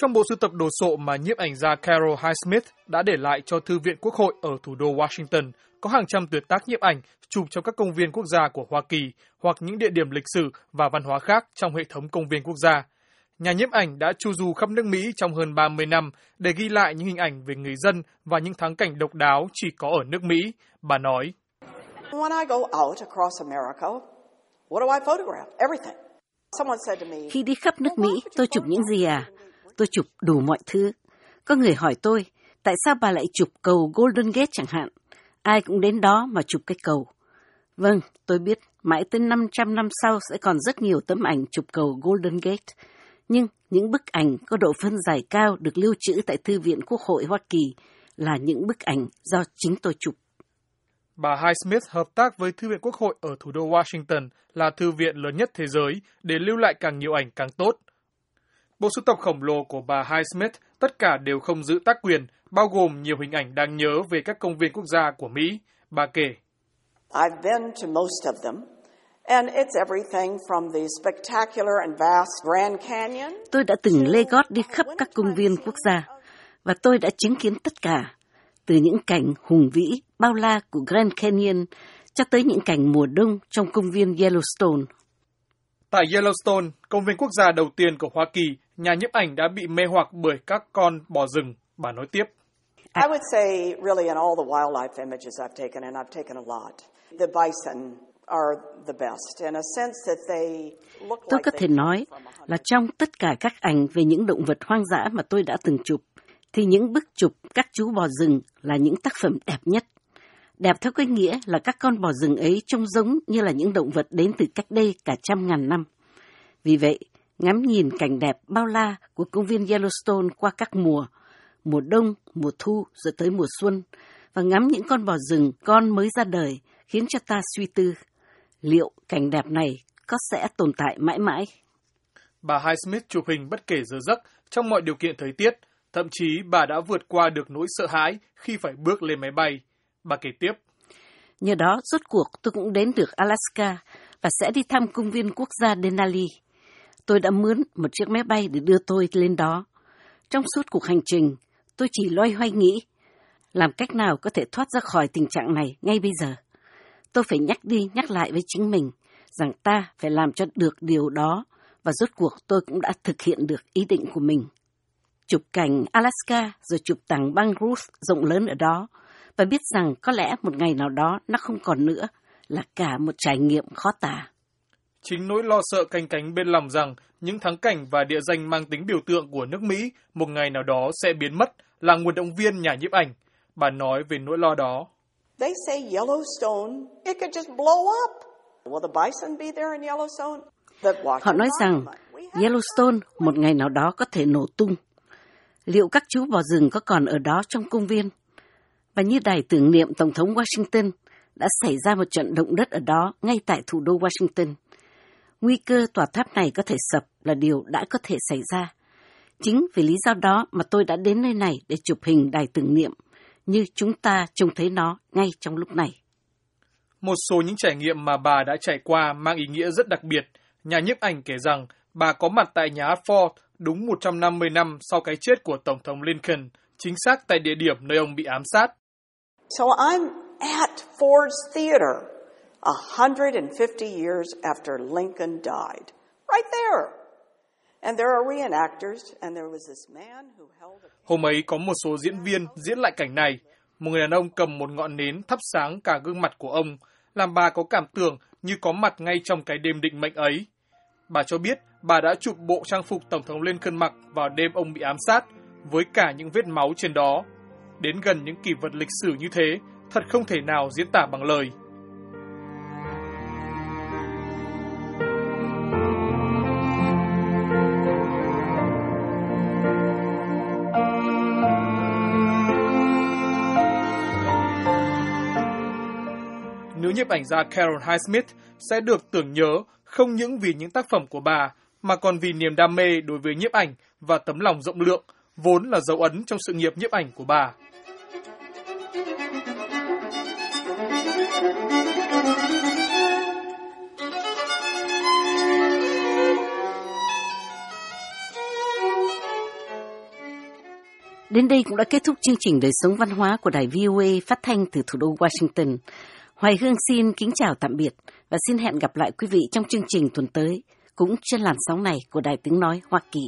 Trong bộ sưu tập đồ sộ mà nhiếp ảnh gia Carol Highsmith đã để lại cho Thư viện Quốc hội ở thủ đô Washington, có hàng trăm tuyệt tác nhiếp ảnh chụp trong các công viên quốc gia của Hoa Kỳ hoặc những địa điểm lịch sử và văn hóa khác trong hệ thống công viên quốc gia. Nhà nhiếp ảnh đã chu du khắp nước Mỹ trong hơn 30 năm để ghi lại những hình ảnh về người dân và những thắng cảnh độc đáo chỉ có ở nước Mỹ. Bà nói, When I go out across America, what do I photograph? Everything. Khi đi khắp nước Mỹ, tôi chụp những gì à? Tôi chụp đủ mọi thứ. Có người hỏi tôi, tại sao bà lại chụp cầu Golden Gate chẳng hạn? Ai cũng đến đó mà chụp cái cầu. Vâng, tôi biết, mãi tới 500 năm sau sẽ còn rất nhiều tấm ảnh chụp cầu Golden Gate. Nhưng những bức ảnh có độ phân giải cao được lưu trữ tại Thư viện Quốc hội Hoa Kỳ là những bức ảnh do chính tôi chụp. Bà Highsmith hợp tác với Thư viện Quốc hội ở thủ đô Washington là thư viện lớn nhất thế giới để lưu lại càng nhiều ảnh càng tốt. Bộ sưu tập khổng lồ của bà Highsmith tất cả đều không giữ tác quyền, bao gồm nhiều hình ảnh đáng nhớ về các công viên quốc gia của Mỹ. Bà kể. I've been to most of them. And it's everything from the spectacular and vast Grand Canyon. Tôi đã từng lê gót đi khắp các công viên quốc gia và tôi đã chứng kiến tất cả, từ những cảnh hùng vĩ, bao la của Grand Canyon cho tới những cảnh mùa đông trong công viên Yellowstone. Tại Yellowstone, công viên quốc gia đầu tiên của Hoa Kỳ, nhà nhiếp ảnh đã bị mê hoặc bởi các con bò rừng. Bà nói tiếp. I would say, really, in all the wildlife images I've taken, and I've taken a lot, the bison are the best in a sense that they look Tôi like có thể nói là trong tất cả các ảnh về những động vật hoang dã mà tôi đã từng chụp, thì những bức chụp các chú bò rừng là những tác phẩm đẹp nhất. Đẹp theo cái nghĩa là các con bò rừng ấy trông giống như là những động vật đến từ cách đây cả trăm ngàn năm. Vì vậy, ngắm nhìn cảnh đẹp bao la của công viên Yellowstone qua các mùa, mùa đông, mùa thu rồi tới mùa xuân, và ngắm những con bò rừng con mới ra đời khiến cho ta suy tư, liệu cảnh đẹp này có sẽ tồn tại mãi mãi? Bà Highsmith chụp hình bất kể giờ giấc trong mọi điều kiện thời tiết, thậm chí bà đã vượt qua được nỗi sợ hãi khi phải bước lên máy bay. Bà kể tiếp. Nhờ đó, rốt cuộc tôi cũng đến được Alaska và sẽ đi thăm công viên quốc gia Denali. Tôi đã mướn một chiếc máy bay để đưa tôi lên đó. Trong suốt cuộc hành trình, tôi chỉ loay hoay nghĩ làm cách nào có thể thoát ra khỏi tình trạng này ngay bây giờ. Tôi phải nhắc đi nhắc lại với chính mình rằng ta phải làm cho được điều đó và rốt cuộc tôi cũng đã thực hiện được ý định của mình. Chụp cảnh Alaska rồi chụp tảng băng Ruth rộng lớn ở đó và biết rằng có lẽ một ngày nào đó nó không còn nữa là cả một trải nghiệm khó tả. Chính nỗi lo sợ canh cánh bên lòng rằng những thắng cảnh và địa danh mang tính biểu tượng của nước Mỹ một ngày nào đó sẽ biến mất là nguồn động viên nhà nhiếp ảnh. Bà nói về nỗi lo đó. They say Yellowstone, it could just blow up. Will the bison be there in Yellowstone? Họ nói rằng Yellowstone một ngày nào đó có thể nổ tung. Liệu các chú bò rừng có còn ở đó trong công viên? Và như đài tưởng niệm Tổng thống Washington đã xảy ra một trận động đất ở đó ngay tại thủ đô Washington. Nguy cơ tòa tháp này có thể sập là điều đã có thể xảy ra. Chính vì lý do đó mà tôi đã đến nơi này để chụp hình đài tưởng niệm, như chúng ta trông thấy nó ngay trong lúc này. Một số những trải nghiệm mà bà đã trải qua mang ý nghĩa rất đặc biệt. Nhà nhiếp ảnh kể rằng bà có mặt tại nhà Ford đúng 150 năm sau cái chết của Tổng thống Lincoln, chính xác tại địa điểm nơi ông bị ám sát. So I'm at Ford's Theater 150 years after Lincoln died. Right there. And there are reenactors, and there was this man who held a Hôm ấy có một số diễn viên diễn lại cảnh này. Một người đàn ông cầm một ngọn nến thắp sáng cả gương mặt của ông, làm bà có cảm tưởng như có mặt ngay trong cái đêm định mệnh ấy. Bà cho biết bà đã chụp bộ trang phục Tổng thống Lincoln mặc vào đêm ông bị ám sát, với cả những vết máu trên đó. Đến gần những kỷ vật lịch sử như thế, thật không thể nào diễn tả bằng lời. Nữ nhiếp ảnh gia Carol Highsmith sẽ được tưởng nhớ không những vì những tác phẩm của bà, mà còn vì niềm đam mê đối với nhiếp ảnh và tấm lòng rộng lượng, vốn là dấu ấn trong sự nghiệp nhiếp ảnh của bà. Đến đây cũng đã kết thúc chương trình đời sống văn hóa của đài VOA phát thanh từ thủ đô Washington. Hoài Hương xin kính chào tạm biệt và xin hẹn gặp lại quý vị trong chương trình tuần tới, cũng trên làn sóng này của Đài Tiếng Nói Hoa Kỳ.